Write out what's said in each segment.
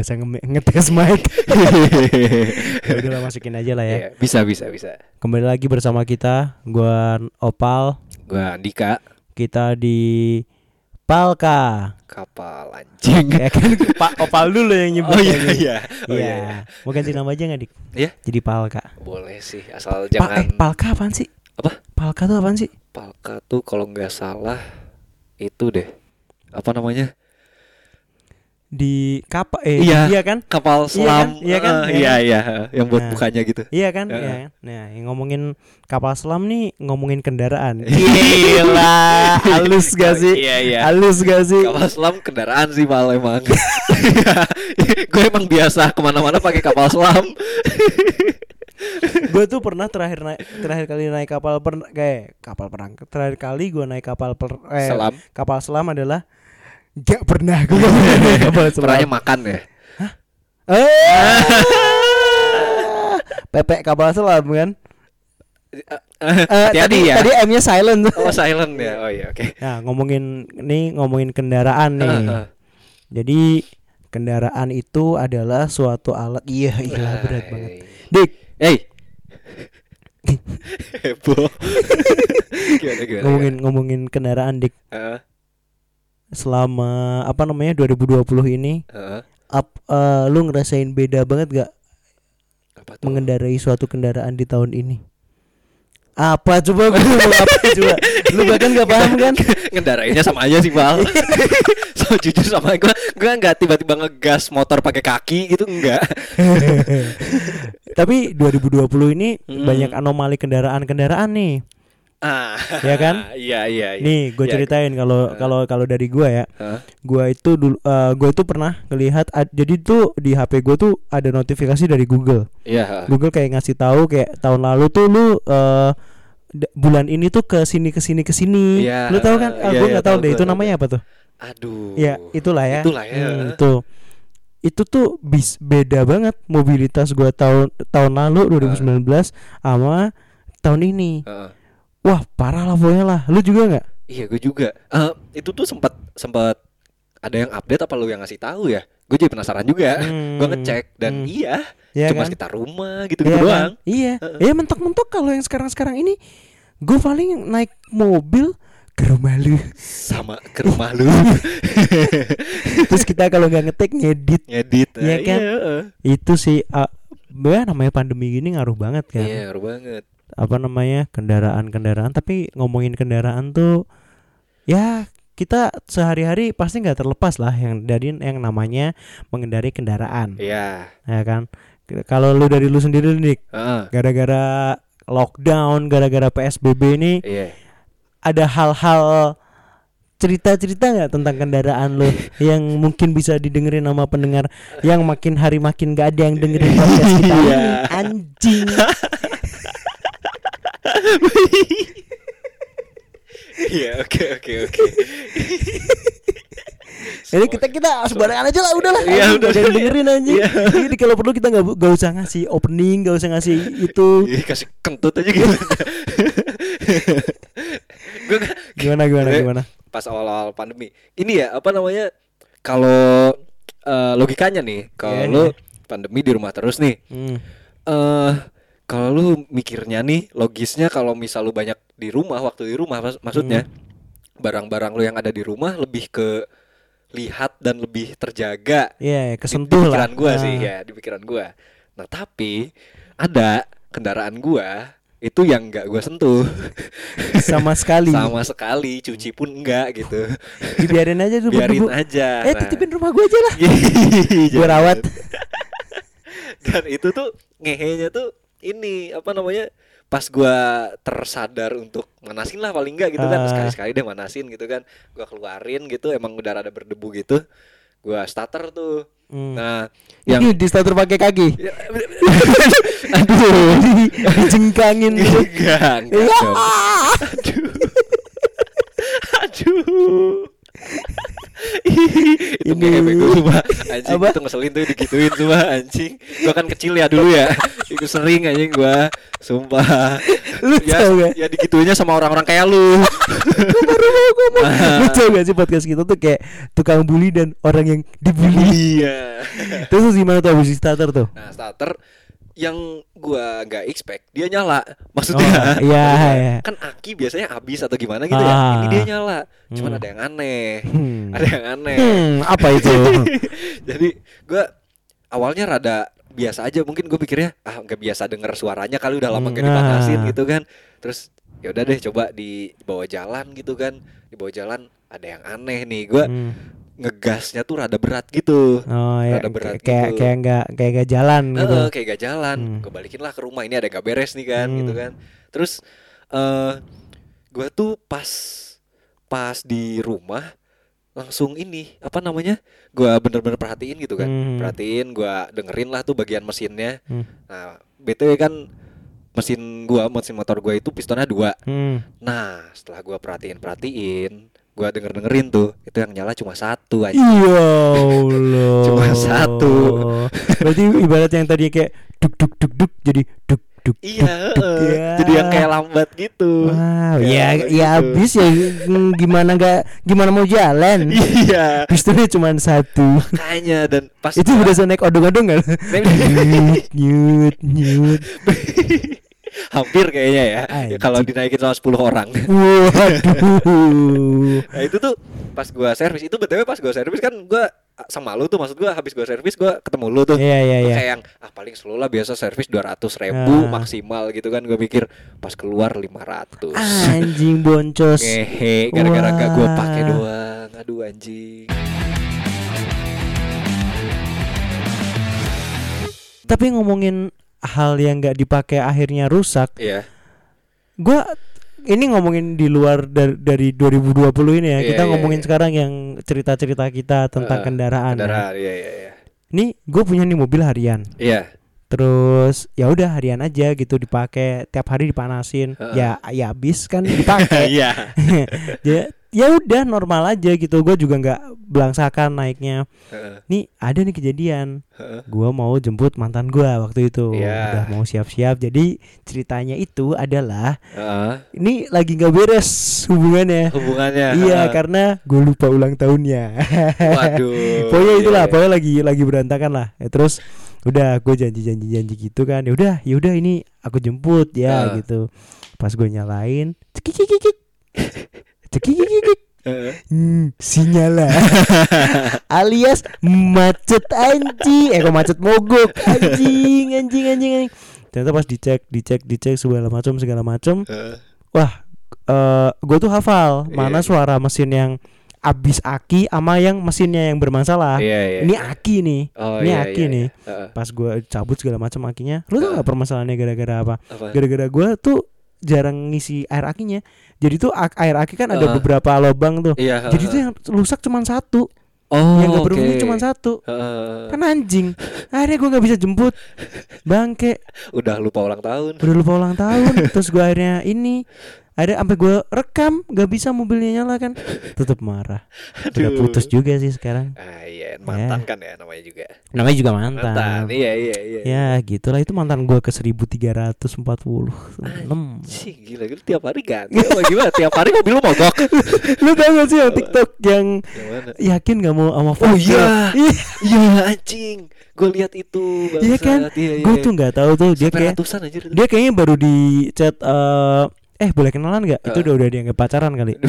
Berasa nge ngetes mic. ya udahlah masukin aja lah ya. Iya, bisa bisa bisa. Kembali lagi bersama kita, gua Opal. Gua Andika Kita di Palka. kapal anjing. ya kan Pak Opal dulu yang nyebut. Oh iya iya. Oh Iya. iya. Mau ganti nama aja nggak dik? Iya. Jadi Palka. Boleh sih asal Pa jangan eh, Palka apaan sih? Apa? Palka tuh apaan sih? Palka tuh kalau nggak salah itu deh. Apa namanya? Di kapa eh Iya. iya kan? Kapal Iya selam. kan? Iya kan? Eh, Iya Iya kan? iya, yang buat Nah. bukanya gitu. Iya kan? Heeh. Iya kan? Nah, yang ngomongin kapal selam nih ngomongin kendaraan. Gila, halus gak sih? Iya iya. Halus gak sih? Kapal selam kendaraan sih mal emang. gue emang biasa ke mana-mana pakai kapal selam. gue tuh pernah terakhir naik terakhir kali naik kapal per kayak kapal perang terakhir kali gue naik kapal per, eh, Selam. kapal selam adalah gak pernah gue kapal selam Pernahnya makan ya. eh pepek kapal selam kan Eh, Hati-hati tadi, ya. tadi M-nya silent Oh silent ya. Oh iya oke. nah ngomongin nih ngomongin kendaraan nih Heeh. jadi kendaraan itu adalah suatu alat iya iya berat banget dik Hey. Heboh. gimana? ngomongin ngomongin kendaraan dik Heeh, selama apa namanya 2020 ini heeh. up eh, lu ngerasain beda banget gak Apa tuh? mengendarai suatu kendaraan di tahun ini apa coba gue ngomong apa coba lu bahkan gak paham kan Ngendarainnya sama aja sih, Bal. so jujur sama gue, gue nggak tiba-tiba ngegas motor pakai kaki gitu enggak. tapi 2020 ini Hmm. banyak anomali kendaraan-kendaraan nih Ah. Ya kan? Iya, iya, iya. nih gue Ya, ceritain kalau Eh. kalau kalau dari gue ya Hah? gue itu dulu eh, gue itu pernah ngelihat ad- jadi tuh di HP gue tuh ada notifikasi dari Google Iya. Google kayak ngasih tahu kayak tahun lalu tuh lu eh, d- bulan ini tuh ke sini ke sini ke sini. Iya, Lu tahu kan? Ah, iya, gue iya, nggak tahu deh itu namanya apa tuh. Aduh. Ya, itulah ya. Itulah ya. Hmm, itu. Itu tuh bis beda banget mobilitas gua tahun tahun lalu 2019 sama tahun ini. Heeh. Wah, parah lah pokoknya lah. Lu juga nggak? Iya, gue juga. Eh, itu tuh sempat sempat ada yang update apa lu yang ngasih tahu ya? Gue jadi penasaran juga. Hmm. Gue ngecek dan Hmm. iya, Iya cuma kan? sekitar rumah gitu-gitu Iya kan? doang. Iya. Heeh. Ya mentok-mentok kalau yang sekarang-sekarang ini gue paling naik mobil ke rumah lu. Sama ke rumah lu Terus kita kalau nggak ngetek ngedit ngedit. Iya Eh, kan? heeh. itu sih uh, ya namanya pandemi gini ngaruh banget kan Iya, ngaruh banget. Apa namanya kendaraan-kendaraan tapi ngomongin kendaraan tuh ya kita sehari-hari pasti nggak terlepas lah yang dari yang namanya mengendarai kendaraan Iya. ya kan kalau lu dari lu sendiri nih Heeh. gara-gara lockdown gara-gara psbb ini Iya. ada hal-hal cerita-cerita nggak tentang kendaraan lo yang mungkin bisa didengerin sama pendengar yang makin hari makin gak ada yang dengerin podcast kita Iya. anjing Iya, oke oke oke. jadi kita kita sembarangan aja lah udahlah Iya, udah. yang dengerin anjing Iya. jadi kalau perlu kita nggak nggak usah ngasih opening nggak usah ngasih itu Ih, kasih kentut aja gitu. Gimana gimana gimana pas awal-awal pandemi. Ini ya apa namanya? Kalau eh, logikanya nih, kalau Iya, lu iya. pandemi di rumah terus nih, Hmm. eh kalau lu mikirnya nih, logisnya kalau misal lu banyak di rumah waktu di rumah mas- maksudnya Hmm. barang-barang lu yang ada di rumah lebih ke lihat dan lebih terjaga Iya, di, kesentuh di lah. pikiran gua sih Nah, ya di pikiran gua nah tapi ada kendaraan gua itu yang nggak gua sentuh Sama sekali. sama sekali cuci pun enggak gitu Dibiarin aja dulu biarin aja Eh, Nah. titipin rumah gue aja lah. Gue Gua rawat. dan itu tuh ngehenya tuh ini apa namanya pas gua tersadar untuk manasin lah paling enggak gitu kan Ah. sekali-sekali deh manasin gitu kan gua keluarin gitu emang udah rada berdebu gitu gua starter tuh Hmm. nah yang Ini di starter pakai kaki. Ya, Aduh, di- dijengkangin gitu. enggak enggak dong. aduh aduh itu Ini- gue sumpah anjing Apa? itu ngeselin tuh digituin sumpah anjing gua kan kecil ya dulu ya. Itu sering anjing gua. Sumpah. Lu ya, tau gak? ya digituinnya sama orang-orang kayak lu. Lu tau gak sih podcast kita tuh kayak tukang bully dan orang yang dibully. iya. Terus gimana tuh habis di starter tuh? nah starter yang gua nggak expect dia nyala maksudnya Oh, iya, maksudnya iya. kan aki biasanya habis atau gimana gitu ya Ah. ini dia nyala cuman Hmm. ada yang aneh Hmm. ada yang aneh Hmm, apa itu? jadi gua awalnya rada biasa aja mungkin gue pikirnya ah nggak biasa denger suaranya kali udah lama gak Nah. dipanasin gitu kan terus ya udah deh coba dibawa jalan gitu kan dibawa jalan ada yang aneh nih gua Hmm. Ngegasnya tuh rada berat gitu Oh ya, Rada berat kayak gitu. kayak nggak kayak nggak jalan gitu. Heeh, kayak gak jalan Hmm. gue balikin lah ke rumah ini ada yang gak beres nih kan Hmm. gitu kan terus eh gue tuh pas pas di rumah langsung ini apa namanya gue bener-bener perhatiin gitu kan Hmm. perhatiin gue dengerin lah tuh bagian mesinnya Hmm. nah btw kan mesin gua mesin motor gua itu pistonnya dua Hmm. nah setelah gua perhatiin perhatiin gua denger dengerin tuh itu yang nyala cuma satu aja Iya Allah. Cuma satu. Berarti ibarat yang tadi kayak duk duk duk duk jadi duk duk. iya duk, heeh. ya. jadi yang kayak lambat gitu Wow, Kayak ya gitu. ya habis ya mm, gimana nggak gimana mau jalan? iya Pistonnya cuma satu. kayaknya dan pas Itu berasa naik odong-odong kan? nyut nyut nyut. hampir kayaknya ya, ya kalau dinaikin sama 10 orang Waduh. nah itu tuh pas gua servis itu btw pas gua servis kan gua sama lu tuh maksud gua habis gua servis gua ketemu lu tuh iya Gua iya. kayak yang ah paling slow lah biasa servis 200 ribu Ah. maksimal gitu kan gue pikir pas keluar 500 Anjing boncos. ngehe gara-gara gak gue pakai doang aduh anjing Tapi ngomongin hal yang nggak dipakai akhirnya rusak, iya gua ini ngomongin di luar dari, dari 2020 ini ya. Iya, kita iya, ngomongin iya. sekarang yang cerita-cerita kita tentang Eh, kendaraan. ya. kendaraan iya iya iya Nih, gue punya nih mobil harian. iya Terus ya udah harian aja gitu dipakai tiap hari dipanasin. Heeh. Ya ya habis kan dipakai. iya ya ya udah normal aja gitu. Gue juga nggak belangsakan naiknya. Heeh, Nih ada nih kejadian. heeh. Gua mau jemput mantan gua waktu itu. Iya. Udah mau siap-siap. Jadi ceritanya itu adalah Heeh. ini lagi nggak beres hubungannya. hubungannya Iya heeh. karena gue lupa ulang tahunnya. waduh pokoknya iya, itulah, iya. pokoknya lagi lagi berantakan lah. Ya, terus udah gue janji janji janji gitu kan. Ya udah, ya udah ini aku jemput ya Ah. gitu. Pas gue nyalain. Cekik cekik cekik. Heeh. Hmm, sinyala alias macet anjing. Eh kok macet mogok? Anjing anjing anjing anjing. Ternyata pas dicek dicek dicek segala macam segala macam Heeh. wah eh gue tuh hafal. Mana Iya. suara mesin yang abis aki sama yang mesinnya yang bermasalah. Iya iya ini aki nih. Oh, ini iya, aki iya, nih. iya. Heeh. pas gue cabut segala macam akinya lu tau Ah. gak permasalahannya gara-gara apa? Apa? Gara-gara gue tuh jarang ngisi air akinya jadi tuh air aki kan ada beberapa lubang tuh. Iya jadi heeh. tuh yang rusak cuma satu. Oh yang gak berfungsi oke. cuma satu. Heeh. kan anjing. Akhirnya gue gak bisa jemput. Bangke. Udah lupa ulang tahun. Udah lupa ulang tahun. Terus gue akhirnya ini ada sampai gue rekam gak bisa mobilnya nyala kan. Tetap marah. Udah putus juga sih sekarang. Ah iya mantan kan ya namanya juga. Namanya juga mantan, mantan iya iya iya. Ya gitulah. Itu mantan gue ke 1346 Sih gila gitu tiap hari ganti apa gimana? tiap hari mobil lu mogok. lu tau gak sih yang tiktok yang Yang yakin gak mau sama Oh iya. Iya, Iya anjing. Gue lihat itu. Iya kan? Iya, iya, gue tuh nggak tahu tuh. Dia kayak dia kayaknya baru di chat eh eh boleh kenalan nggak itu Heeh. udah udah dianggap pacaran kali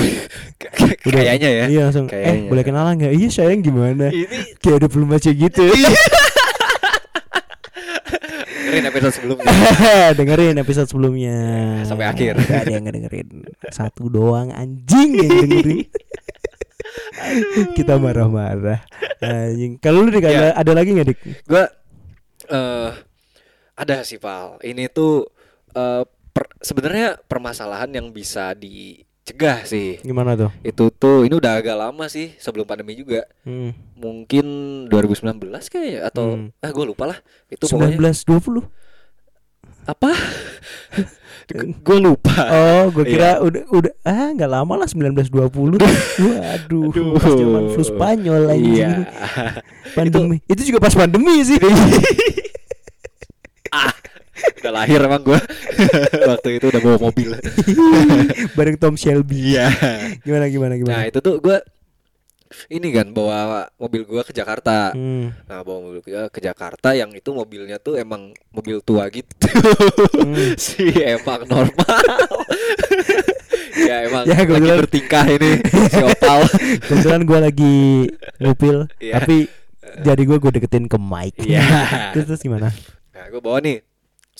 Udah. Kayaknya ya. iya langsung eh Kayaknya. boleh kenalan nggak iya sayang gimana Ini kayak ada belum aja gitu dengerin episode sebelumnya. dengerin episode sebelumnya Sampai akhir. Gak ada yang dengerin satu doang anjing yang dengerin kita marah-marah anjing kalau lu dik ada, Iya. ada lagi nggak dik Gue eh Ada sih Pal. Ini tuh eh, per- sebenarnya permasalahan yang bisa dicegah sih. Gimana tuh? Itu tuh ini udah agak lama sih sebelum pandemi juga. Hmm. Mungkin 2019 kayaknya atau Hmm. ah gue lupa lah. Itu pokoknya 1920. apa? gue lupa. Oh, gue kira Iya. udah udah ah nggak lama lah 1920. Waduh, Aduh. pas zaman flu Spanyol anjing. Iya. Pandemi. Itu, juga pas pandemi sih. ah, udah lahir emang gue. Waktu itu udah bawa mobil. Bareng Tom Shelby. Iya. Gimana gimana Nah gimana? itu tuh gue ini kan bawa mobil gue ke Jakarta. Hmm. Nah bawa mobil gue ke Jakarta yang itu mobilnya tuh emang mobil tua gitu. Hmm. si emang normal. ya emang Ya, lagi kebetulan- bertingkah ini si Opal. Kebetulan gue lagi ngupil, Iya. tapi jadi gue gue deketin ke mic. Iya. terus terus gimana? Nah gue bawa nih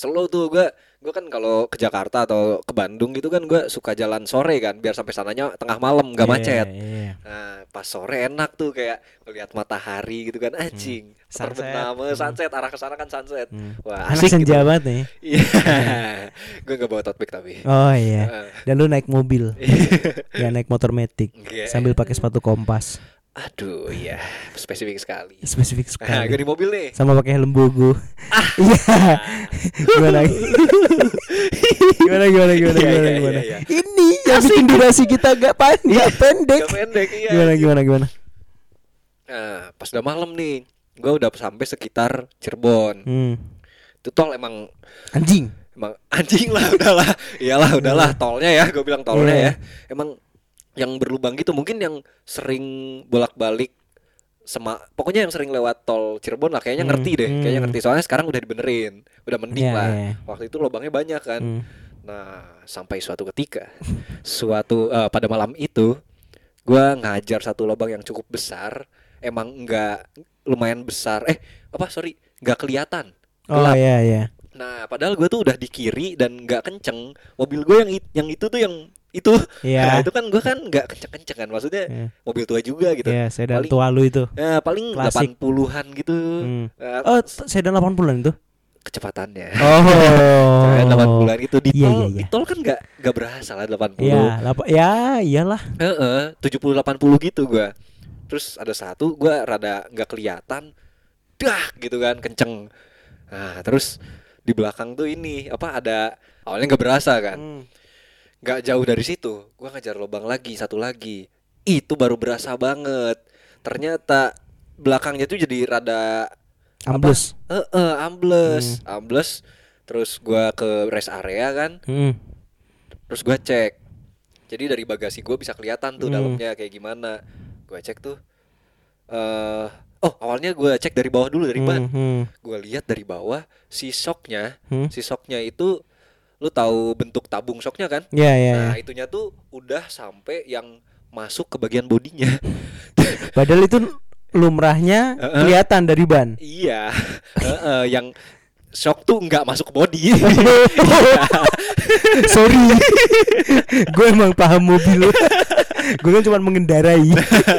Slow tuh gue gue kan kalau ke Jakarta atau ke Bandung gitu kan gue suka jalan sore kan biar sampai sananya tengah malam gak Iya, macet. iya. Nah, pas sore enak tuh kayak melihat matahari gitu kan anjing. Sunset. Terbenam Hmm. sunset arah ke sana kan sunset. Hmm. Wah, Anak asik gitu. senja banget nih. Iya. gue gak bawa tote bag tapi. Oh iya. Dan lu naik mobil, ya naik motor metik, Iya. sambil pakai sepatu kompas, Aduh, iya, spesifik sekali. spesifik Nah, gue sekali. di mobil nih. Sama pakai helm bogo. Ah. Iya. gimana? gimana gimana gimana Iya, gimana iya, gimana? iya, iya. Ini yang bikin durasi kita gak pan, gak pendek. Gak pendek iya. Gimana gimana gimana? Nah, pas udah malam nih, gue udah sampai sekitar Cirebon. Hmm. Itu tol emang Anjing. emang anjing lah udahlah iyalah udahlah tolnya ya gue bilang tolnya ya emang yang berlubang gitu mungkin yang sering bolak-balik sema pokoknya yang sering lewat tol Cirebon lah kayaknya Hmm, ngerti deh kayaknya hmm. ngerti soalnya sekarang udah dibenerin udah mending Iya, lah iya. waktu itu lubangnya banyak kan Hmm. nah sampai suatu ketika suatu eh, pada malam itu gua ngajar satu lubang yang cukup besar emang enggak lumayan besar eh apa sorry nggak kelihatan Oh gelap. iya iya. Nah, padahal gue tuh udah di kiri dan nggak kenceng. Mobil gue yang yang itu tuh yang itu. Nah, Iya. itu kan gue kan nggak kenceng-kenceng kan. Maksudnya Iya. mobil tua juga gitu. Iya, sedan Paling- tua lu itu. Ya, paling Klasik. 80-an gitu. Hmm. Nah, Oh, sedan 80-an itu? kecepatannya. Oh. Nah, 80-an itu di Iya, tol, iya, di iya. tol kan nggak nggak berasa lah 80. Iya, lapa- ya iyalah. Heeh, 70 80 gitu gua. Terus ada satu gua rada nggak kelihatan. Dah gitu kan kenceng. Nah, terus di belakang tuh ini apa ada awalnya nggak berasa kan. Hmm. Nggak jauh dari situ, gua ngajar lubang lagi satu lagi. Itu baru berasa banget. Ternyata belakangnya tuh jadi rada Ambles. eh eh, ambles, ambles. Terus gua ke rest area kan, Hmm. terus gua cek. Jadi dari bagasi gua bisa kelihatan tuh Hmm. dalamnya kayak gimana. Gua cek tuh eh oh, awalnya gua cek dari bawah dulu dari ban. Hmm, hmm, Gua lihat dari bawah si shocknya, hmm. si shocknya itu lu tahu bentuk tabung shocknya kan? Ya, ya, Nah, ya. itunya tuh udah sampai yang masuk ke bagian bodinya. Padahal itu lumrahnya Heeh. kelihatan dari ban. iya. Heeh, yang shock tuh nggak masuk ke body. Sorry. gue emang paham mobil. gue kan cuma mengendarai.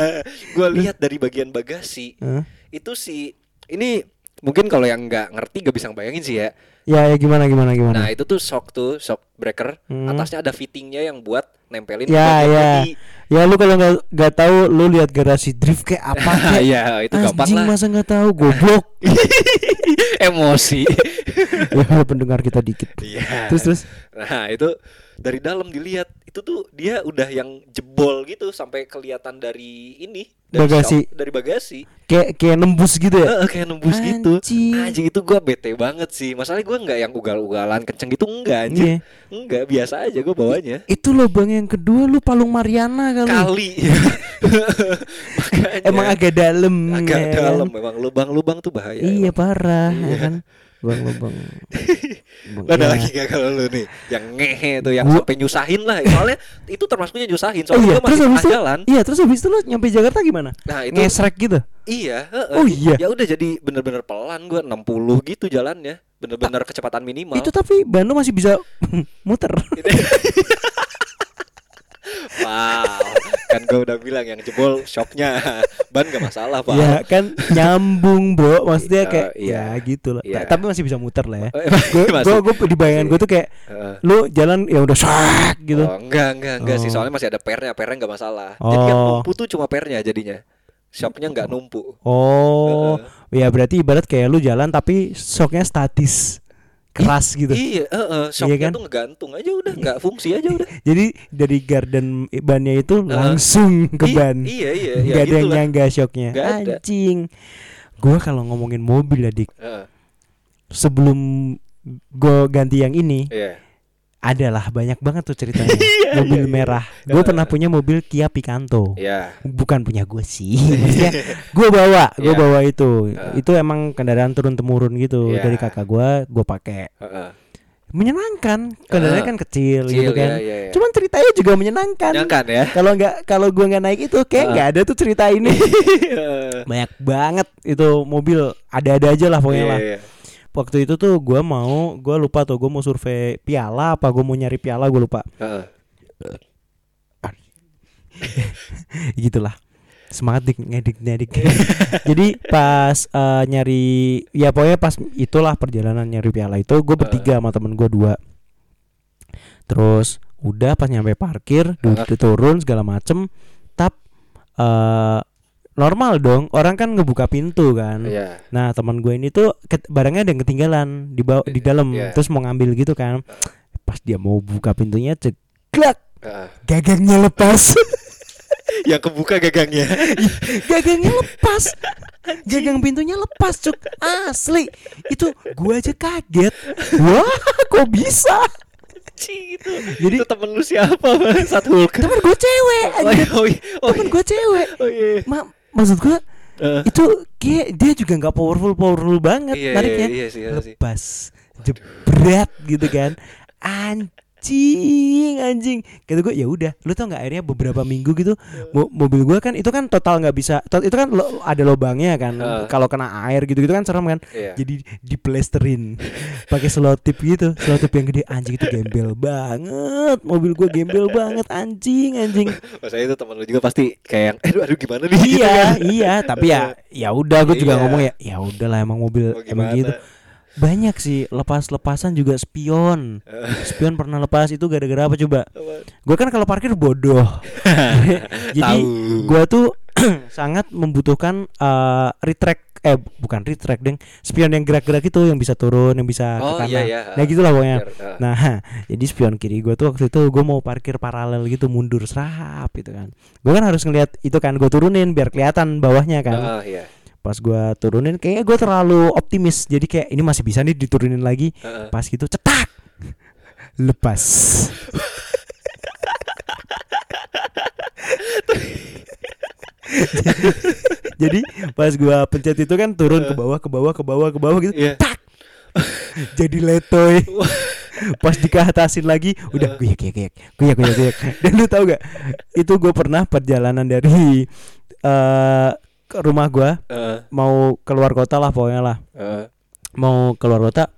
Gua lihat dari bagian bagasi Hah? itu si ini mungkin kalau yang nggak ngerti nggak bisa bayangin sih ya. ya, ya gimana gimana gimana. Nah, itu tuh shock tuh, shock breaker. Hmm. Atasnya ada fittingnya yang buat nempelin ya, ya. body. Ya lu kalau nggak nggak tahu lu lihat garasi drift kayak apa kayak Iya, itu gampang Anjing lah. masa nggak tahu goblok. Emosi. ya pendengar kita dikit. Iya. Terus terus. Nah itu dari dalam dilihat itu tuh dia udah yang jebol gitu sampai kelihatan dari ini dari Bagasi. dari bagasi Kayak kayak nembus gitu ya. Heeh, kayak nembus gitu Anjing. anjing itu gua bete banget sih masalahnya gua nggak yang ugal-ugalan kenceng gitu enggak anjing Iya. enggak biasa aja gua bawanya Itu lubang yang kedua lu palung Mariana kali. kali Makanya, Emang agak dalam. agak ya kan? dalam memang lubang-lubang tuh bahaya Iya emang. parah ya Iya. kan. Lubang-lubang. Lubang- Lu ada ya. lagi gak kalau lu nih yang ngehe tuh yang Gua- sampai nyusahin lah soalnya itu termasuknya nyusahin Oh soalnya iya, gua terus habis jalan iya terus habis itu lu nyampe Jakarta gimana? nah itu Ngesrek gitu. Iya, heeh. Oh iya. Ya udah jadi bener-bener pelan gua 60 gitu jalannya. Bener-bener kecepatan minimal. Itu tapi ban lu masih bisa muter. wow. Kan gua udah bilang yang jebol shocknya ban gak masalah pak Ya kan nyambung bro Maksudnya kayak iya. Ya gitu lah Iya. Ta- Tapi masih bisa muter lah ya Oh, Gue masih. gue di bayangan gue tuh kayak Heeh. Lu jalan ya udah sak gitu Oh, enggak, enggak, enggak sih. Oh. Soalnya masih ada pernya, pernya enggak masalah. Jadi Oh. numpuk tuh cuma pernya jadinya. Shocknya enggak numpuk. Oh Ya berarti ibarat kayak lu jalan Tapi shocknya statis Keras gitu Iya, heeh. Shocknya kan? tuh ngegantung aja udah, enggak fungsi aja udah. Jadi dari garden bannya itu langsung ke I- ban Iya, iya, Gak iya. ada yang nyangga shocknya Nggak ada. Anjing Gue kalau ngomongin mobil ya dik Heeh, Sebelum gue ganti yang ini Iya. Adalah banyak banget tuh ceritanya Iya, Mobil iya, iya. merah Gue pernah punya mobil Kia Picanto Iya. Bukan punya gue sih gue bawa Gue Iya. bawa itu Heeh. Itu emang kendaraan turun-temurun gitu Iya. Dari kakak gue Gue pakai Heeh. Menyenangkan Kendaraannya Heeh. kan kecil, Kecil, gitu kan iya, iya, iya. Cuman ceritanya juga menyenangkan Nyangkan ya. Kalau nggak kalau gue nggak naik itu kayak nggak ada tuh cerita ini banyak banget itu mobil ada-ada aja lah pokoknya Iya, lah iya. Waktu itu tuh gue mau gue lupa tuh gue mau survei piala apa gue mau nyari piala gue lupa. Gitulah. Semangat dik ngedik ngedik. Jadi pas eh, nyari ya pokoknya pas itulah perjalanan nyari piala itu gue bertiga sama temen gue dua. Terus udah pas nyampe parkir Heeh. turun segala macem tap eh normal dong orang kan ngebuka pintu kan Iya. Nah teman gue ini tuh barangnya ada yang ketinggalan di bawah di dalam Iya. terus mau ngambil gitu kan. Pas dia mau buka pintunya ceklak Heeh. gagangnya lepas. Yang kebuka gagangnya. gagangnya lepas. Gagang pintunya lepas cuk asli itu gue aja kaget. Wah kok bisa? Cih, itu. Jadi itu temen lu siapa? Satu Hulk. temen gue cewek, Oh, iya, oh, iya. Oh, temen iya. gue cewek. Oh iya. Ma maksud gue Eh, itu kayak dia juga nggak powerful powerful banget Iya, nariknya. iya, iya iya sih. lepas jebret gitu kan anjing anjing kata gue ya udah lu tau nggak akhirnya beberapa minggu gitu mo- mobil gue kan itu kan total nggak bisa to- itu kan lo- ada lobangnya kan Heeh. kalau kena air gitu gitu kan serem kan Iya. jadi diplesterin pakai selotip gitu selotip yang gede anjing itu gembel banget mobil gue gembel banget anjing anjing Masa itu temen lu juga pasti kayak yang, aduh, aduh gimana nih? gitu iya kan. iya tapi ya ya udah gue juga Iya. ngomong ya ya udahlah emang mobil emang gitu banyak sih lepas-lepasan juga spion. Spion pernah lepas itu gara-gara apa coba? Gue kan kalau parkir bodoh. Jadi gue tuh sangat membutuhkan eh, retract eh bukan retract deng. Spion yang gerak-gerak itu yang bisa turun yang bisa Oh, ke kanan. iya, iya. nah gitulah pokoknya. Eh, Nah, jadi spion kiri gue tuh waktu itu gue mau parkir paralel gitu mundur serap gitu kan. Gue kan harus ngeliat itu kan gue turunin biar kelihatan bawahnya kan. ah, iya. Pas gue turunin kayaknya gue terlalu optimis. Jadi kayak ini masih bisa nih diturunin lagi. Heeh. Pas gitu cetak lepas. jadi pas gua pencet itu kan turun ke bawah ke bawah ke bawah ke bawah gitu Iya. tak jadi letoy pas dikehatasin lagi udah guyak guyak guyak guyak guyak dan lu tau gak itu gue pernah perjalanan dari eh ke rumah gua. Heeh. mau keluar kota lah pokoknya lah. Heeh. mau keluar kota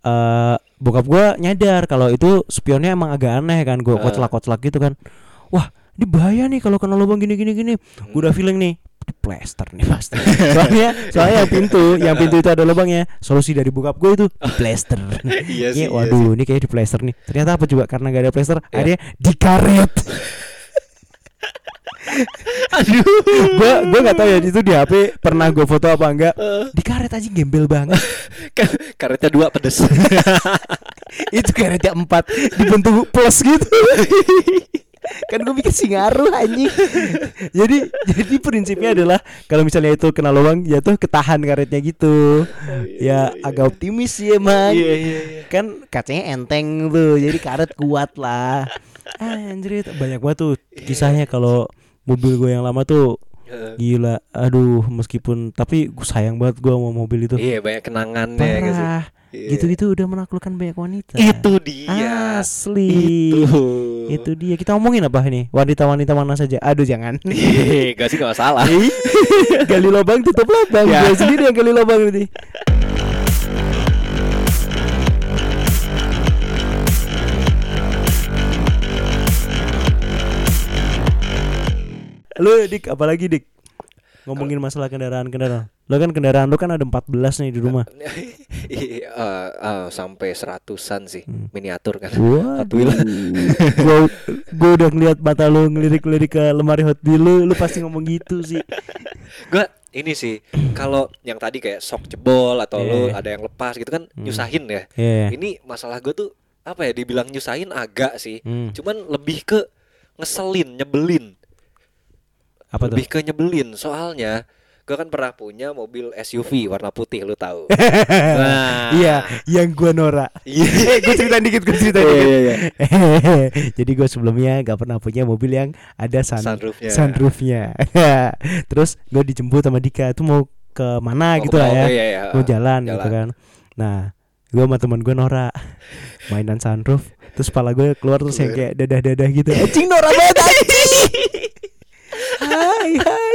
eh bokap gua nyadar kalau itu spionnya emang agak aneh kan gua Ah. koclak-koclak gitu kan. Wah ini bahaya nih kalau kena lubang gini gini gini. Gua udah feeling nih di plester nih pasti soalnya soalnya yang pintu yang pintu itu ada lubangnya. Solusi dari bokap gue itu di plester. Iya sih, iya waduh ini kayak di plester nih. Ternyata apa juga karena gak ada plester Iya. akhirnya dikaret Aduh. gua gua nggak tahu ya itu di HP pernah gua foto apa enggak. Eh, dikaret aja gembel banget. Karetnya dua pedes. itu karetnya empat dibentuk plus gitu. Kan gue mikir sih ngaruh anjing. Jadi jadi prinsipnya adalah kalau misalnya itu kena lubang jatuh ketahan karetnya gitu. Ya agak optimis sih emang Iya iya iya. kan kacanya enteng tuh jadi karet kuat lah. Anjir banyak banget tuh kisahnya kalau mobil gue yang lama tuh gila aduh meskipun tapi gue sayang banget gue sama mobil itu Iya banyak kenangannya ya nggak sih? parah Iya. gitu-gitu udah menaklukkan banyak wanita Itu dia. asli Itu. itu dia kita ngomongin apa ini wanita-wanita mana saja aduh jangan Hehehe, Gak sih gak masalah. gali lubang tutup lubang Ya. Gua sendiri yang gali lubang nanti lu dik apalagi dik ngomongin masalah kendaraan-kendaraan. Lo kan kendaraan lo kan ada 14 nih di rumah. Iya, eh, eh, sampai seratusan sih Hmm. miniatur kan. Hot gua, gua udah ngeliat mata lu ngelirik-lirik ke lemari Hot Wheel lu, lu pasti ngomong gitu sih. Gua ini sih kalau yang tadi kayak sok jebol atau lu Iya. ada yang lepas gitu kan Hmm. nyusahin ya. Iya. Ini masalah gue tuh apa ya dibilang nyusahin agak sih. Hmm. Cuman lebih ke ngeselin, nyebelin. Apa tuh? lebih ke nyebelin soalnya gue kan pernah punya mobil SUV warna putih lu tahu. nah, Iya, yang gua Nora. Iya. Eh, gua cerita dikit, gua cerita Iya, dikit. iya, iya. Jadi gue sebelumnya gak pernah punya mobil yang ada sun Sunroofnya. sunroofnya. Terus gue dijemput sama Dika tuh mau ke mana Mau gitu lah ya. iya, iya. Mau jalan, gitu Jalan. kan. Nah, gue sama teman gue Nora mainan sunroof. Terus kepala gue keluar terus yang kayak dadah-dadah gitu. Anjing Nora banget. Hai hai.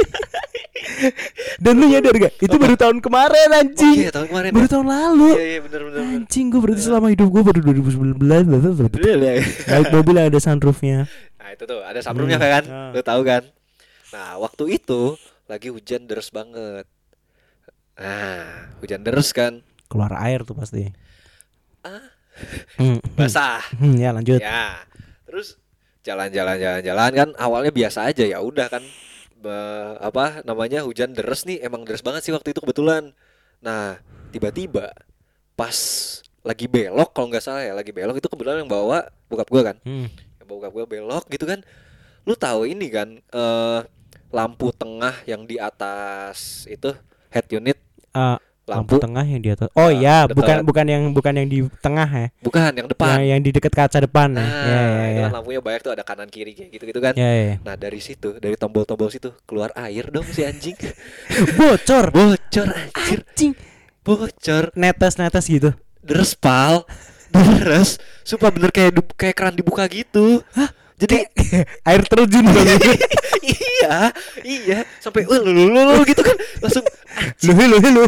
Dan lu nyadar gak? Itu baru tahun kemarin Oh, anjing. iya tahun kemarin. Baru ya? tahun lalu. Iya iya benar. benar. Anjing gue berarti selama hidup gue baru 2019 Iya, iya. Naik mobil yang ada sunroofnya Nah itu tuh ada sunroofnya Hmm. kan, lu tahu kan? Nah waktu itu lagi hujan deras banget. Nah hujan deras kan, Keluar air tuh pasti Ah. Hmm, basah. hmm, Ya lanjut Ya, terus jalan-jalan jalan-jalan kan awalnya biasa aja ya udah kan Be- apa namanya hujan deres nih emang deres banget sih waktu itu kebetulan. Nah tiba-tiba pas lagi belok kalau nggak salah ya lagi belok itu kebetulan yang bawa bokap gua kan, Hmm. yang bawa bokap gua belok gitu kan. Lu tahu ini kan eh lampu tengah yang di atas itu head unit Ah, lampu lampu, tengah yang di atas Oh Ah, ya dekat. bukan bukan yang bukan yang di tengah ya bukan yang depan. Yang, yang di dekat kaca depan ya Nah, Ya ya ya kan lampunya banyak tuh ada kanan kiri kayak gitu-gitu kan. Ya ya Nah dari situ, dari tombol-tombol situ keluar air dong si anjing. Bocor Bocor anjir, Anjing bocor. Netes-netes gitu Deres pal, deres. Sumpah bener kayak kayak keran dibuka gitu. Hah? Jadi Air terjun dong iya, iya sampai "Wah, lu lu lu lu," gitu kan langsung Lu lu lu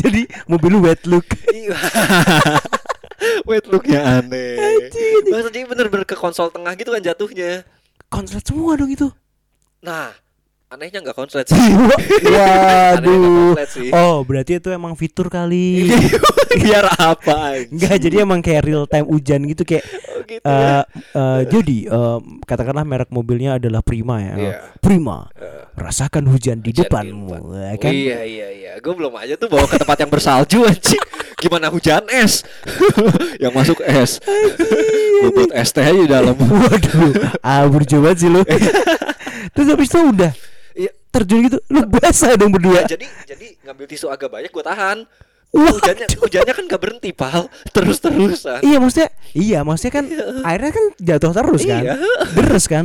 Jadi mobil lu wet look iya. Wait looknya aneh. Anjing. Maksudnya bener-bener ke konsol tengah gitu kan jatuhnya. Konslet semua dong itu Nah, anehnya nggak konslet sih. Waduh konslet sih. Oh berarti itu emang fitur kali Biar apa? Enggak jadi emang kayak real time hujan gitu kayak Oh, gitu ya. eh, jadi eh, katakanlah merek mobilnya adalah Prima ya. Iya. Prima. Eh, Rasakan hujan di hujan depanmu, di depan. ya kan? Iya iya iya. Gue belum aja tuh bawa ke tempat yang bersalju anjing. Gimana hujan es? yang masuk es. Buat es teh aja di dalam. Waduh, ah berjuang sih lu. Terus habis itu udah. Terjun gitu, lu basah dong berdua. Jadi jadi ngambil tisu agak banyak gue tahan. Waduh. Hujannya hujannya kan gak berhenti pal. Terus terusan. Iya maksudnya, iya maksudnya kan airnya kan jatuh terus kan, Iya. deres kan.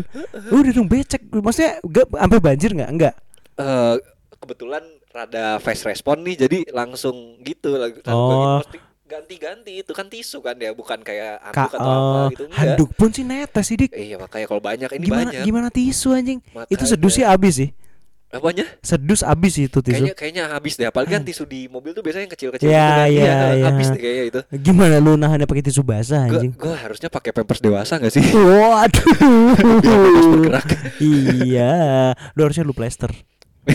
Udah dong becek, maksudnya gak sampai banjir nggak? Enggak. Eh, kebetulan rada fast respon nih jadi langsung gitu lagi Oh. mesti ganti-ganti itu kan tisu kan ya bukan kayak Ka handuk atau apa eh, gitu enggak. handuk pun sih netes sih dik. Iya makanya kalau banyak ini Gimana banyak. gimana tisu anjing? Makanya. Itu sedus sih abis sih. Apanya? Sedus abis itu tisu. Kayaknya kayaknya habis deh. Apalagi kan tisu di mobil tuh biasanya yang kecil-kecil Ya, gitu kan. ya, ya. habis deh kayaknya itu. Gimana lu nahannya pakai tisu basah Gue anjing? gue harusnya pakai pampers dewasa gak sih? Waduh. bergerak. iya, lu harusnya lu plester.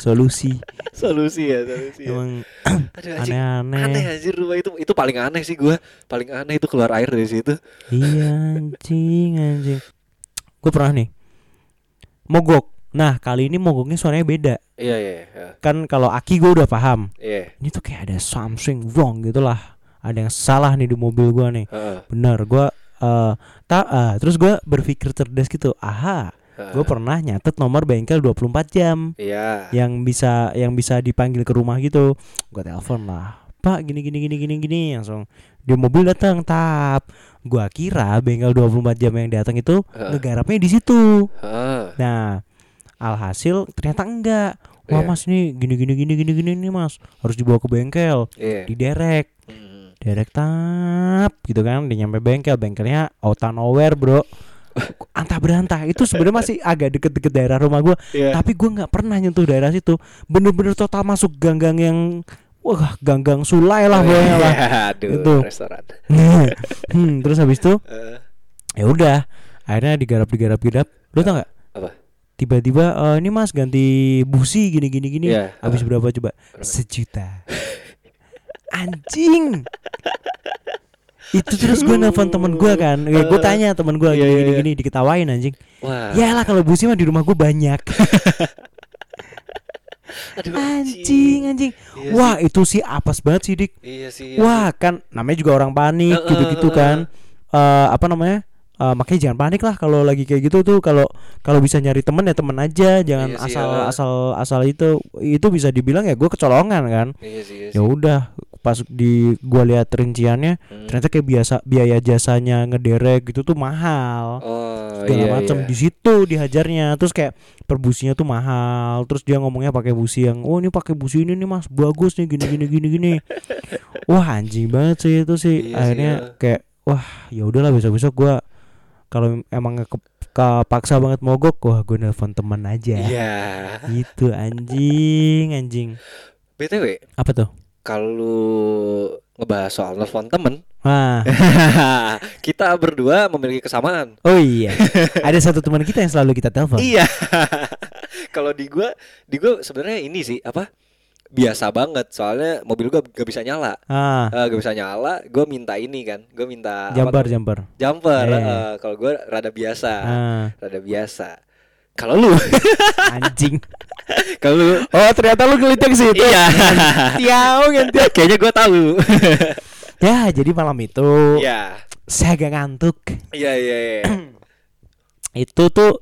Solusi. solusi ya, solusi. Ya. Emang anjing. aneh-aneh. Aneh anjir rumah itu itu paling aneh sih gua. Paling aneh itu keluar air dari situ. Iya anjing anjing. Gue pernah nih mogok. Nah kali ini mogoknya suaranya beda. Iya iya iya. Kan kalau Aki gue udah paham. Iya. Ini tuh kayak ada something wrong gitu lah. Ada yang salah nih di mobil gua nih. Heeh. Bener. Gue eh tak. ah, terus gue berpikir cerdas gitu. Aha. heeh. Gue pernah nyatet nomor bengkel 24 jam. Iya. yang bisa yang bisa dipanggil ke rumah gitu gue telepon lah pak gini gini gini gini gini langsung di mobil datang tap gua kira bengkel 24 jam yang datang itu Heeh. ngegarapnya di situ Heeh. nah alhasil ternyata enggak wah Iya. mas ini gini gini gini gini gini nih mas harus dibawa ke bengkel Iya. diderek Hmm. derek tap gitu kan dia nyampe bengkel bengkelnya out of nowhere bro antah berantah itu sebenarnya masih agak deket-deket daerah rumah gua Iya. tapi gue nggak pernah nyentuh daerah situ bener-bener total masuk gang-gang yang wah gang-gang sulai lah pokoknya lah Iya, Aduh, Itu. restoran. hmm, terus habis itu Heeh. ya udah akhirnya digarap digarap digarap lu tau Apa? Tiba-tiba "Eh, ini mas ganti busi gini gini gini. Iya. habis berapa coba? Sejuta. Anjing. Itu terus gue nelfon temen gue kan. Gue Eh, tanya temen gue iya, gini iya, gini iya. gini diketawain anjing. Wah. ya lah kalau busi mah di rumah gue banyak. Aduh, anjing anjing. Iya wah itu sih apes banget sih dik. Iya sih. iya wah kan namanya juga orang panik gitu-gitu eh, eh, kan Eh apa namanya Eh, makanya jangan panik lah kalau lagi kayak gitu tuh kalau kalau bisa nyari temen ya temen aja jangan Iya sih, asal asal asal itu itu bisa dibilang ya gue kecolongan kan. Iya sih. Iya ya udah pas di gua lihat rinciannya Hmm. ternyata kayak biasa biaya jasanya ngederek gitu tuh mahal Oh, segala iya, macam iya. di situ dihajarnya terus kayak per businya tuh mahal terus dia ngomongnya pakai busi yang oh ini pakai busi ini nih mas bagus nih gini gini gini gini wah anjing banget sih itu sih Iya sih, akhirnya ya. kayak wah ya udahlah besok besok gua kalau emang ke kepaksa banget mogok wah gue nelpon teman aja Iya. itu anjing anjing BTW, apa tuh kalau ngebahas soal nelfon temen, ah kita berdua memiliki kesamaan. oh iya ada satu teman kita yang selalu kita telepon Iya. Kalau di gua, di gua sebenarnya ini sih apa? Biasa banget. Soalnya mobil gua gak bisa nyala. ah Eh, gak bisa nyala, gua minta ini kan. Gua minta apa jumper tuh? jumper Jumper. Eh. eh, kalau gua rada biasa. ah Rada biasa. Kalau lu, anjing kalau lu oh ternyata lu ngelitik sih itu Iya. tiau ganti Kayaknya gua tahu. ya jadi malam itu Iya. saya agak ngantuk Iya, iya, iya. itu tuh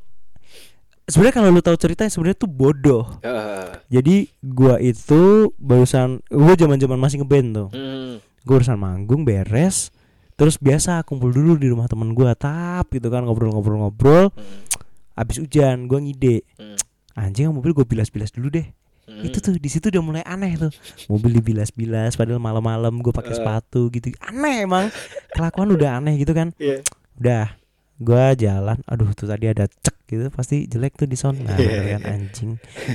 sebenarnya kalau lu tahu ceritanya sebenarnya tuh bodoh. Eh, jadi gua itu barusan gua zaman zaman masih ngeband tuh. Hmm, gua barusan manggung beres terus biasa kumpul dulu di rumah temen gua tap gitu kan ngobrol-ngobrol-ngobrol. Hmm, habis hujan gua ngide. Hmm, anjing mobil gua bilas-bilas dulu deh. Hmm. itu tuh di situ udah mulai aneh tuh. Mobil dibilas-bilas padahal malam-malam gue pakai Eh. sepatu gitu. Aneh emang. Kelakuan udah aneh gitu kan. Iya. udah gua jalan aduh tuh tadi ada cek gitu pasti jelek tuh di sound nah Iya, bener kan iya. anjing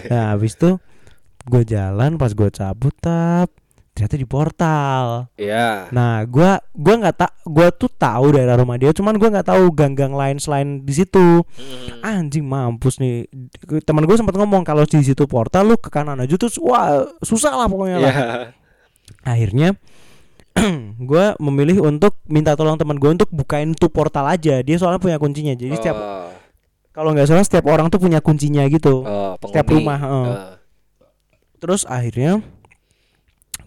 nah habis tuh gue jalan pas gue cabut tap ternyata di portal Iya. nah gua gua nggak tak gua tuh tahu daerah rumah dia cuman gua nggak tahu gang-gang lain selain di situ Hmm. anjing mampus nih teman gue sempat ngomong kalau di situ portal lu ke kanan aja tuh wah susah lah pokoknya lah Iya. akhirnya gue memilih untuk minta tolong teman gue untuk bukain tuh portal aja. Dia soalnya punya kuncinya. Jadi setiap Oh, kalau nggak salah setiap orang tuh punya kuncinya gitu. Oh, setiap rumah, heeh. Eh, terus akhirnya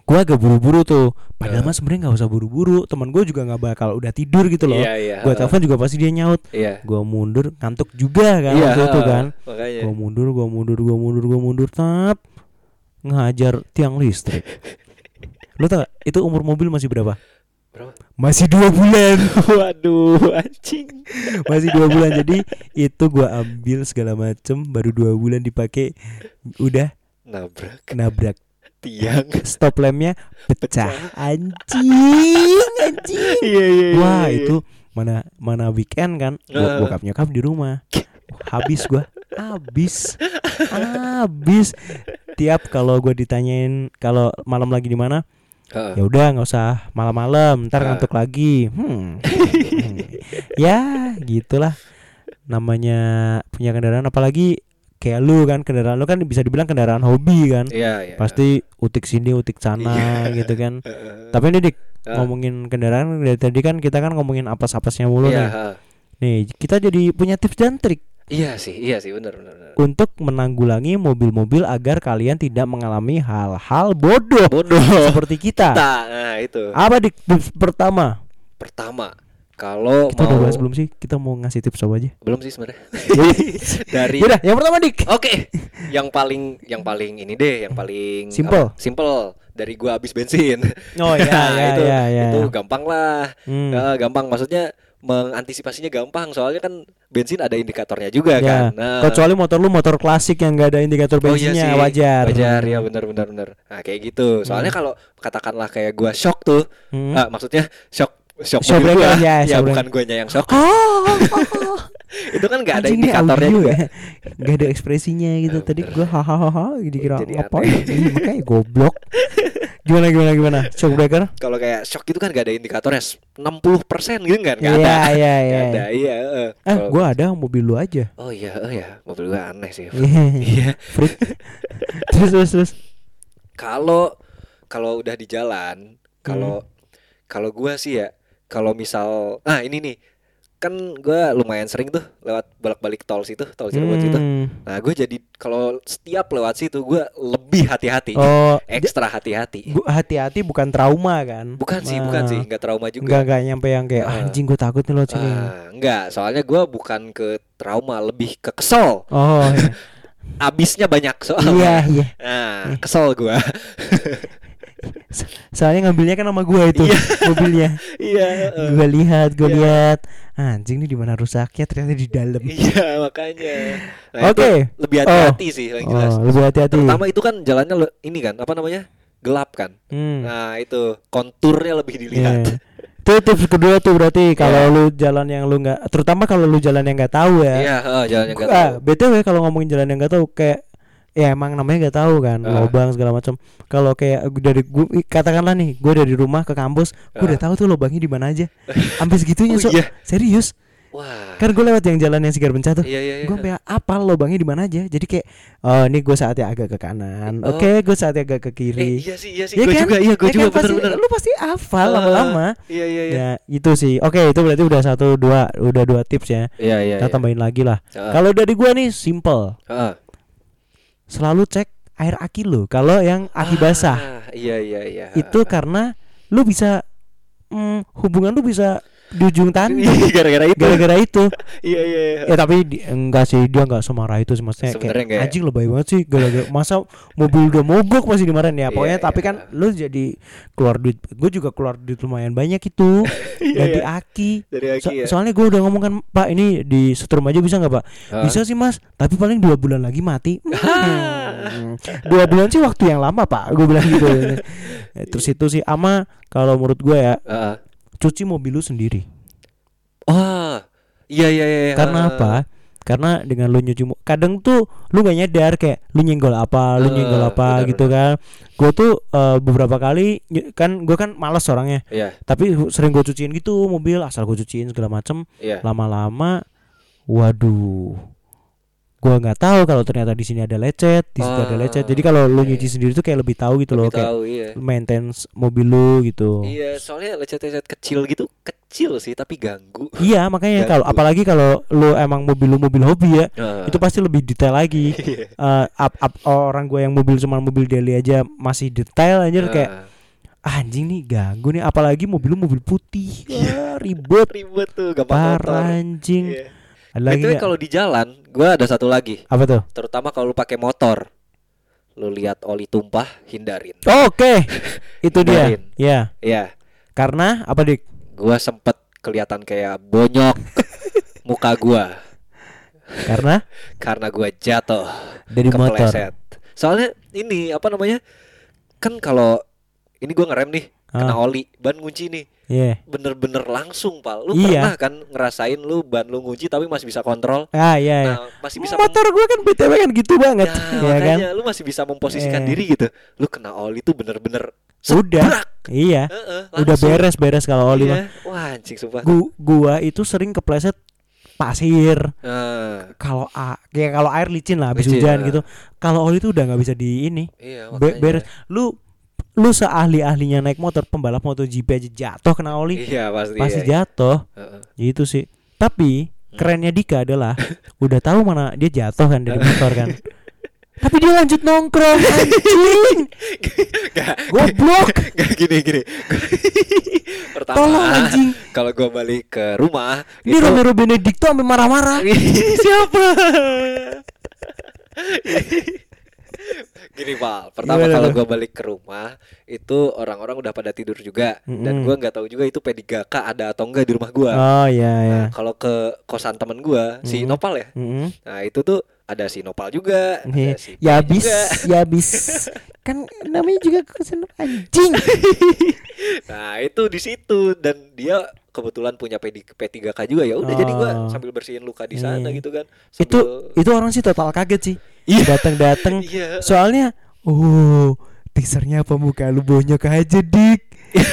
gue agak buru-buru tuh. Padahal Eh. mah sebenarnya nggak usah buru-buru. Teman gue juga nggak bakal udah tidur gitu loh. Iya, iya. gue heeh. telepon juga pasti dia nyaut. Iya. gue mundur ngantuk juga kan Iya, waktu itu kan. Gue mundur gue mundur gue mundur gue mundur tap. Ngehajar tiang listrik lu tau gak, itu umur mobil masih berapa Berapa? masih dua bulan Waduh, anjing. masih dua bulan jadi itu gua ambil segala macem baru dua bulan dipakai udah Nabrak nabrak tiang. stop lampnya pecah anjing anjing Iya, iya, iya. wah iya. itu mana mana weekend kan Eh. bokap nyokap di rumah habis gua habis habis tiap kalau gua ditanyain kalau malam lagi di mana Ya udah nggak usah malam-malam ntar Ah. ngantuk lagi hmm. Hmm. ya gitulah namanya punya kendaraan apalagi kayak lu kan kendaraan lu kan bisa dibilang kendaraan hobi kan Iya, iya. pasti utik sini utik sana Iya. gitu kan tapi ini dik Ah. ngomongin kendaraan dari tadi kan kita kan ngomongin apes-apesnya mulu Iya, nih nih kita jadi punya tips dan trik Iya sih, iya sih, benar benar. benar. untuk menanggulangi mobil-mobil agar kalian tidak mengalami hal-hal bodoh Bodoh. seperti kita Nah, nah itu. apa dik tips pertama Pertama, kalau kita udah mau bahas belum sih kita mau ngasih tips apa aja belum sih sebenarnya. Dari Yaudah, yang pertama dik. Oke, yang paling yang paling ini deh, yang paling Simple. apa? Simple dari gua habis bensin. Oh iya, Nah, iya, itu iya, iya. itu gampang lah. Hmm. Eh, gampang maksudnya mengantisipasinya gampang soalnya kan bensin ada indikatornya juga Ya, kan. Nah, Kecuali motor lu motor klasik yang gak ada indikator Oh iya bensinnya sih, wajar. Wajar ya benar benar benar. Nah, kayak gitu. Soalnya kalau katakanlah kayak gua shock tuh, Hmm. ah, maksudnya shock shock, Shock mobil gua. ya, ya bukan guanya yang shock. Oh, itu kan nggak ada anjing, indikatornya juga. ya. Gak ada ekspresinya gitu. Tadi gua hahaha jadi kira ngapain? Ih, makanya goblok. Gimana gimana gimana? Shock breaker? Kalau kayak shock itu kan gak ada indikatornya 60% gitu kan? Gak Iya ada. iya Gak iya. ada, iya. eh. Eh, gua ada mobil lu aja. Oh iya, oh iya, mobil gua aneh sih. Iya. Iya. Terus terus terus. Kalau kalau udah di jalan, kalau Hmm. kalau gua sih ya, kalau misal ah ini nih. Kan gua lumayan sering tuh lewat bolak-balik tol situ, tol Cirebon situ. Hmm. Nah, gue jadi kalau setiap lewat situ gua lebih hati-hati. Oh, Ekstra hati-hati. bu- hati-hati bukan trauma kan? Bukan sih, bukan sih, nggak trauma juga. Enggak enggak nyampe yang kayak Ah. anjing gue takut nih lo sini. Ah, enggak, soalnya gua bukan ke trauma, lebih ke kesel. Oh, iya. Abisnya banyak soalnya. iya iya. Nah, kesel gua. Soalnya ngambilnya kan sama gue itu mobilnya. Iya. Gue lihat, gue Iya. lihat. Anjing nih di mana rusaknya ternyata di dalam. Iya makanya. Nah, Oke. lebih hati-hati sih yang jelas. Oh, lebih hati-hati. Terutama itu kan jalannya ini kan apa namanya gelap kan. Hmm. Nah itu konturnya lebih dilihat. Iya. Itu tips kedua tuh berarti kalau Iya. lu jalan yang lu nggak, terutama kalau lu jalan yang nggak tahu ya. Iya heeh, jalan yang nggak Ah, tahu. btw kalau ngomongin jalan yang nggak tahu kayak ya emang namanya nggak tahu kan Ah. lubang segala macam. Kalau kayak dari gua katakanlah nih, gue dari rumah ke kampus, gue udah Ah. tahu tuh lubangnya di mana aja. Sampai segitunya Oh, so iya. serius. Wah. Kan gue lewat yang jalan yang Sigar Bencah tuh. Iya iya iya. Gue sampai apal lubangnya di mana aja. Jadi kayak oh ini gue saatnya agak ke kanan. Oh. Oke, gue saatnya agak ke Eh, kiri. iya sih iya sih. Ya gue kan? juga iya gue Ya juga kan? Pasti- bener-bener. Lu pasti hafal Ah, lama-lama. Iya iya iya. Ya itu sih. Oke itu berarti udah satu dua udah dua tips ya. Iya iya. Kita iya. tambahin lagi lah. Heeh. Kalau dari gua nih simple. Heeh. Selalu cek air aki lu. Kalau yang aki basah Ah, Iya iya iya. itu karena lu bisa mm, hubungan lu bisa di ujung tanduk Iya, gara-gara itu. gara-gara itu. Iya iya iya. Ya tapi di- enggak sih dia enggak semarah itu sih maksudnya Sebenarnya kayak enggak ya? anjing lebay banget sih gara-gara masa mobil udah mogok masih dimarahin ya. Pokoknya Iya, tapi iya. kan lu jadi keluar duit. Gue juga keluar duit lumayan banyak itu. Iya, Ganti iya. aki. Dari So- Aki ya. soalnya gue udah ngomong kan Pak ini di setrum aja bisa nggak Pak? Ah. Bisa sih Mas, tapi paling dua bulan lagi mati. Hmm. dua bulan sih waktu yang lama Pak, gue bilang gitu. Terus itu sih ama kalau menurut gue ya Heeh. Cuci mobil lu sendiri. Wah. Iya iya iya. Karena heeh. apa? Karena dengan lu nyuci kadang tuh lu gak nyadar kayak lu nyenggol apa, lu Eh, nyenggol apa benar, gitu kan. Gue tuh eh, beberapa kali kan gue kan males orangnya, Iya tapi sering gue cuciin gitu mobil asal gue cuciin segala macem iya. lama-lama waduh gua nggak tahu kalau ternyata di sini ada lecet di situ ada Ah, lecet jadi kalau lu iya, nyuci iya. sendiri tuh kayak lebih tahu gitu loh Lebih kayak tahu iya. maintenance mobil lu gitu Iya, soalnya lecet-lecet kecil gitu kecil sih tapi ganggu. iya makanya kalau apalagi kalau lu emang mobil lu mobil hobi ya Heeh. itu pasti lebih detail lagi Iya. Eh, up- up- orang gue yang mobil cuma mobil daily aja masih detail anjir kayak Heeh. "Ah, anjing nih ganggu nih apalagi mobil lu mobil putih Wah, ribet ribet tuh gampang parah anjing Iya. Ada lagi BTW kalau di jalan, gua ada satu lagi. apa tuh Terutama kalau lu pakai motor. Lu lihat oli tumpah, hindarin. Oke, itu dia. Hindarin. Ya, Iya, karena apa dik? gua sempet kelihatan kayak bonyok muka gua Karena karena gua jatuh dari motor. kepleset. Soalnya ini apa namanya? Kan kalau ini gua ngerem nih, kena Ah. oli, ban ngunci nih. Iya. Bener-bener langsung, Pal. Lu Iya. pernah kan ngerasain lu ban lu ngunci tapi masih bisa kontrol? Ah, iya, iya. Nah, masih bisa motor gue kan BTW kan gitu banget, Ya, ya kan? makanya lu masih bisa memposisikan Eh. diri gitu. Lu kena oli tuh bener-bener Udah. Iya. Heeh, Udah langsung. beres-beres kalau oli mah. Iya. Wah, anjing sumpah. Gu gua itu sering kepleset pasir. Nah, Kalau a kayak kalau air licin lah habis Licin, hujan ah. gitu. Kalau oli itu udah nggak bisa di ini. iya Be- beres. Lu lu seahli-ahlinya naik motor pembalap MotoGP aja jatuh kena oli. Iya, pasti. Pasti iya. jatuh. Heeh. Itu sih. Tapi Hmm. kerennya Dika adalah udah tahu mana dia jatuh kan dari motor kan. Tapi dia lanjut nongkrong anjing. Goblok. gak gini gini. Pertama, Tolong anjing. kalau gua balik ke rumah, Ini Romero Benedicto sampai marah-marah. siapa? Gini Pak, pertama Gimana kalau gua balik ke rumah itu orang-orang udah pada tidur juga dan Mm-mm. gua nggak tahu juga itu P3K ada atau enggak di rumah gua. Oh iya iya. Nah, kalau ke kosan temen gua si Mm-mm. Nopal ya, Mm-mm. nah itu tuh ada si Nopal juga, ada si Ya habis, ya habis. Kan namanya juga kesan anjing. Nah itu di situ dan dia kebetulan punya P3, P3K juga ya udah jadi gua Oh. sambil bersihin luka di sana Iya. gitu kan. Itu itu orang sih total kaget sih. Iya. Datang-datang. Iya. Soalnya oh teasernya apa muka lu bonyok aja dik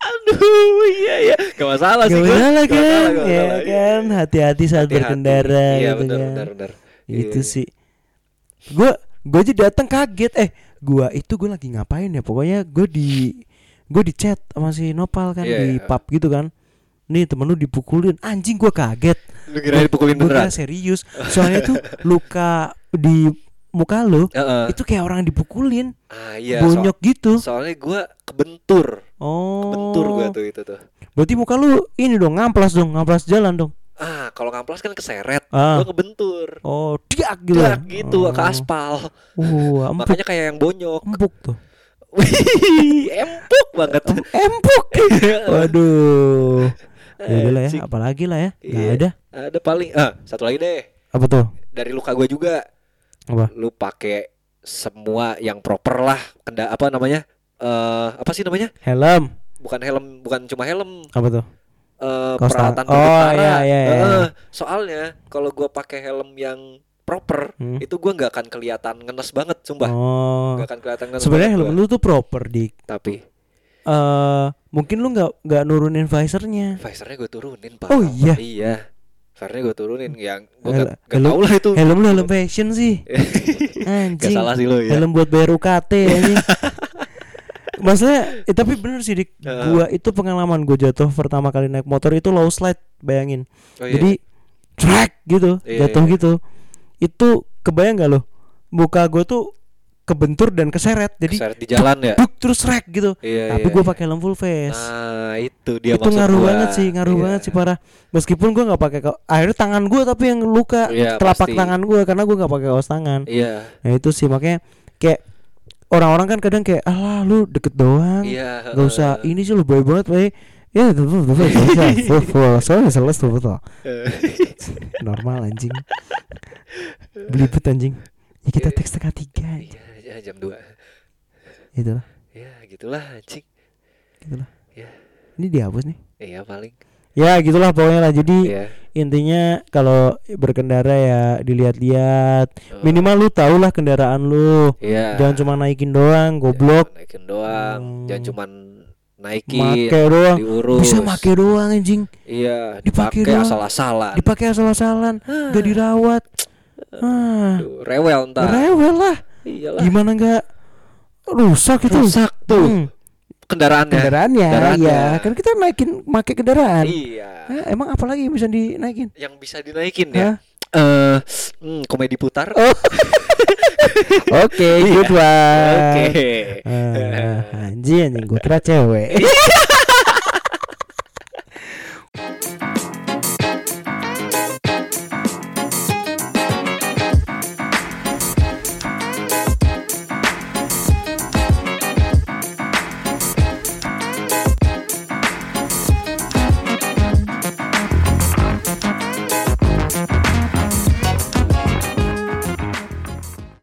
Aduh, iya iya. Gak masalah sih Gak gua. masalah kan masalah, gak ya masalah, iya. kan hati-hati saat Hati-hati. berkendara Iya, gitu benar kan benar benar. itu Iya. sih gue gue aja datang kaget eh gue itu gue lagi ngapain ya pokoknya gue di gue di chat sama si Nopal kan Iya, di iya. pub gitu kan nih temen lu dipukulin anjing gue kaget Lu kira dipukulin gue beneran? serius soalnya tuh luka di muka lu Heeh. itu kayak orang dipukulin Ah iya. so- bonyok gitu soalnya gua kebentur. oh Kebentur gua tuh itu tuh. berarti muka lu ini dong ngamplas dong ngamplas jalan dong Ah, kalau ngamplas kan keseret. Ah. Gua kebentur. oh diak gitu Dak gitu oh. ke aspal. uh empuk Makanya kayak yang bonyok. empuk tuh Wih, empuk banget. empuk waduh ya udah lah ya apalagi lah ya nggak Iya. ada Ada paling ah, satu lagi deh. apa tuh Dari luka gua juga. apa Lu pakai semua yang proper lah. Kenda apa namanya? Eh, apa sih namanya? helm Bukan helm, bukan cuma helm. apa tuh eh, Kaos peralatan. Oh, iya, iya, iya. Heeh. soalnya kalau gua pakai helm yang proper, Hmm. itu gua nggak akan kelihatan ngenes banget, sumpah. oh Nggak akan kelihatan ngenes. sebenarnya helm gua. lu tuh proper dik Tapi eh mungkin lu nggak nggak nurunin visornya visornya gue turunin, Pak. Oh, iya? Iya. Visornya gue turunin yang nggak nggak helm- tahu lah itu. helm lu helm fashion sih Gak anjing salah sih lo ya. helm buat bayar UKT anjing Maksudnya, eh, tapi bener sih dik, Heeh. gua itu pengalaman gue jatuh pertama kali naik motor itu low slide, bayangin. Oh, iya. Jadi track gitu, Iya, jatuh iya. gitu. Itu kebayang gak lo? Muka gue tuh kebentur dan keseret, jadi Keseret di jalan ya. duk terus track gitu. Iya, Tapi iya, gue iya. pakai helm full face. Nah, itu dia itu ngaruh gua. banget sih, ngaruh Iya. banget sih parah. Meskipun gue nggak pakai akhirnya tangan gue tapi yang luka Iya, telapak pasti. tangan gue karena gue nggak pakai kaos tangan. Iya. Nah itu sih makanya kayak orang-orang kan kadang kayak alah lu deket doang, Iya. nggak usah heeh. ini sih lu baik banget baik. Ya betul betul soalnya salah tuh betul normal anjing belibet anjing ya kita Iya. teks setengah tiga aja. Ya, jam 2. itu lah Ya, gitulah anjing. gitu lah Ya. ini dihapus nih Iya, paling. ya gitulah pokoknya lah jadi Iya. intinya kalau berkendara ya dilihat-lihat Oh. minimal lu tau lah kendaraan lu Iya. jangan cuma naikin doang goblok Jangan naikin doang, Hmm. jangan cuman naikin, make doang diurus. bisa make doang anjing Iya, Dipakai asal-asalan. dipakai asal-asalan gak dirawat ah Aduh, rewel ntar. rewel lah Iyalah. gimana nggak rusak itu Rusak tuh Hmm, kendaraannya. kendaraannya Kendaraannya. ya kan kita naikin make kendaraan Iya. Eh, emang apa lagi yang bisa dinaikin Yang bisa dinaikin ya. Eh, hmm, komedi putar. Oh. Oke, good one. Oke. Ah, anjing anjing gue kira cewek.